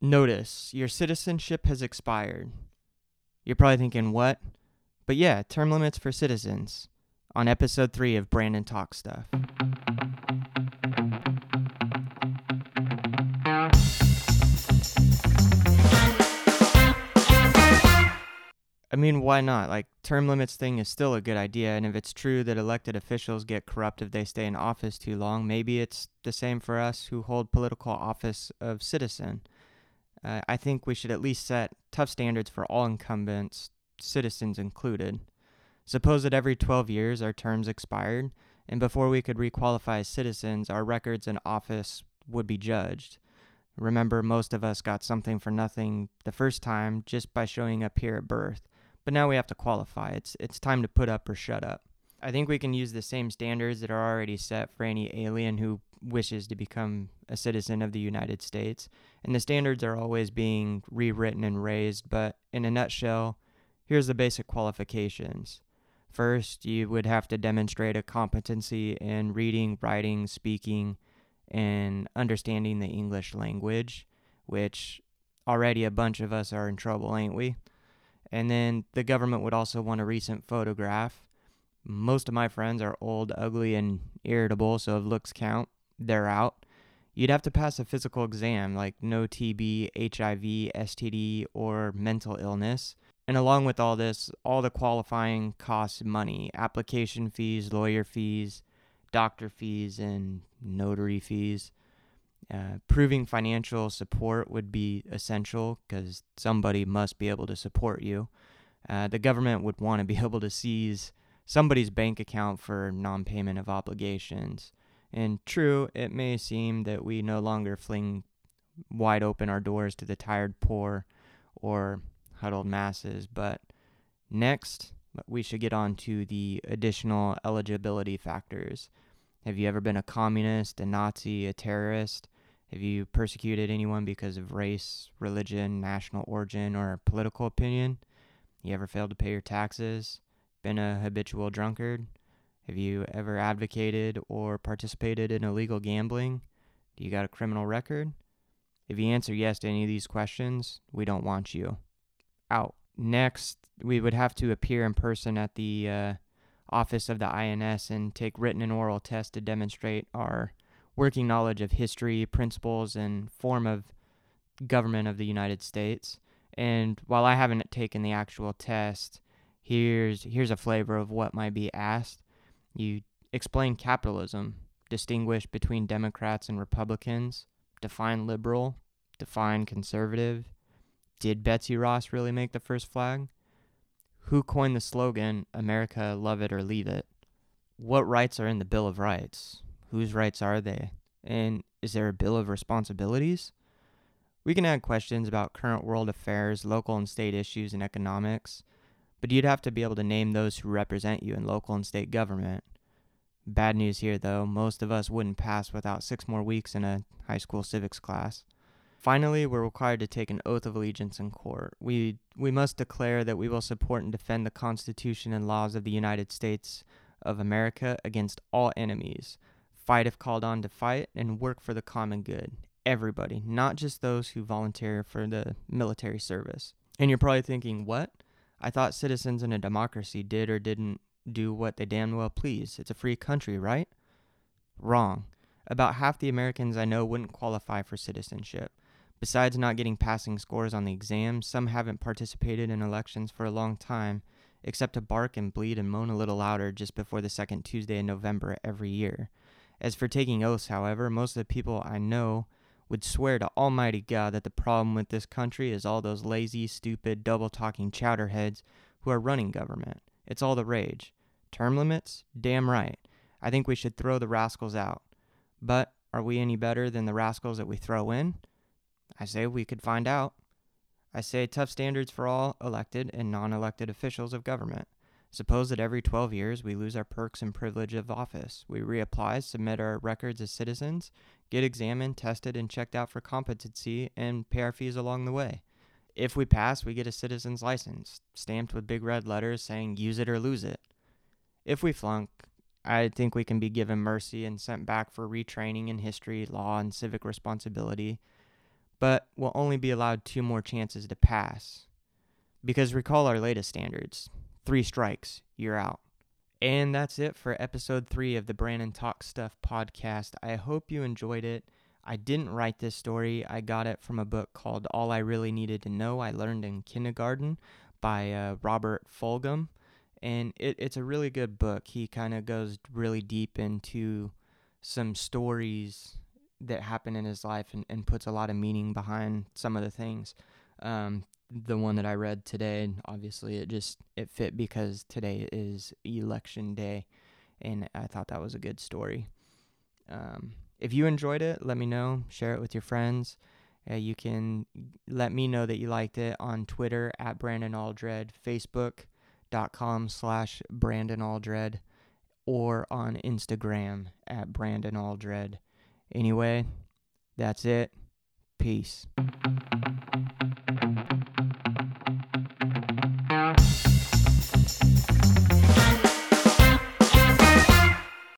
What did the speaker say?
Notice your citizenship has expired. You're probably thinking, what? But yeah, term limits for citizens on episode 3 of Brandon Talk Stuff. I mean, why not? Like, term limits thing is still a good idea, and if it's true that elected officials get corrupt if they stay in office too long, maybe it's the same for us who hold political office of citizen. Uh, I think we should at least set tough standards for all incumbents, citizens included. Suppose that every 12 years our terms expired, and before we could requalify as citizens, our records in office would be judged. Remember, most of us got something for nothing the first time just by showing up here at birth. But now we have to qualify. It's it's time to put up or shut up. I think we can use the same standards that are already set for any alien who wishes to become a citizen of the United States. And the standards are always being rewritten and raised, but in a nutshell, here's the basic qualifications. First, you would have to demonstrate a competency in reading, writing, speaking, and understanding the English language, which already a bunch of us are in trouble, ain't we? And then the government would also want a recent photograph. Most of my friends are old, ugly, and irritable, so if looks count, they're out. You'd have to pass a physical exam like no TB, HIV, STD, or mental illness. And along with all this, all the qualifying costs money application fees, lawyer fees, doctor fees, and notary fees. Uh, proving financial support would be essential because somebody must be able to support you. Uh, the government would want to be able to seize somebody's bank account for non payment of obligations. And true, it may seem that we no longer fling wide open our doors to the tired poor or huddled masses, but next we should get on to the additional eligibility factors. Have you ever been a communist, a Nazi, a terrorist? Have you persecuted anyone because of race, religion, national origin, or political opinion? You ever failed to pay your taxes? Been a habitual drunkard? Have you ever advocated or participated in illegal gambling? Do you got a criminal record? If you answer yes to any of these questions, we don't want you. Out. Next, we would have to appear in person at the uh, office of the INS and take written and oral tests to demonstrate our working knowledge of history, principles, and form of government of the United States. And while I haven't taken the actual test, here's here's a flavor of what might be asked. You explain capitalism, distinguish between Democrats and Republicans, define liberal, define conservative. Did Betsy Ross really make the first flag? Who coined the slogan, America, love it or leave it? What rights are in the Bill of Rights? Whose rights are they? And is there a bill of responsibilities? We can add questions about current world affairs, local and state issues, and economics, but you'd have to be able to name those who represent you in local and state government. Bad news here, though, most of us wouldn't pass without six more weeks in a high school civics class. Finally, we're required to take an oath of allegiance in court. We, we must declare that we will support and defend the Constitution and laws of the United States of America against all enemies, fight if called on to fight, and work for the common good. Everybody, not just those who volunteer for the military service. And you're probably thinking, what? I thought citizens in a democracy did or didn't do what they damn well please. It's a free country, right? Wrong. About half the Americans I know wouldn't qualify for citizenship. Besides not getting passing scores on the exam, some haven't participated in elections for a long time, except to bark and bleed and moan a little louder just before the second Tuesday in November every year. As for taking oaths, however, most of the people I know would swear to Almighty God that the problem with this country is all those lazy, stupid, double talking chowderheads who are running government. It's all the rage. Term limits? Damn right. I think we should throw the rascals out. But are we any better than the rascals that we throw in? I say we could find out. I say tough standards for all elected and non elected officials of government. Suppose that every 12 years we lose our perks and privilege of office. We reapply, submit our records as citizens, get examined, tested, and checked out for competency, and pay our fees along the way. If we pass, we get a citizen's license, stamped with big red letters saying use it or lose it. If we flunk, I think we can be given mercy and sent back for retraining in history, law, and civic responsibility. But we'll only be allowed two more chances to pass. Because recall our latest standards three strikes, you're out. And that's it for episode three of the Brandon Talk Stuff podcast. I hope you enjoyed it. I didn't write this story, I got it from a book called All I Really Needed to Know I Learned in Kindergarten by uh, Robert Fulghum. And it, it's a really good book. He kind of goes really deep into some stories that happen in his life and, and puts a lot of meaning behind some of the things. Um, the one that I read today, obviously it just it fit because today is election day, and I thought that was a good story. Um, if you enjoyed it, let me know. Share it with your friends. Uh, you can let me know that you liked it on Twitter at Brandon Aldred, Facebook.com slash Brandon Aldred, or on Instagram at Brandon Aldred. Anyway, that's it. Peace.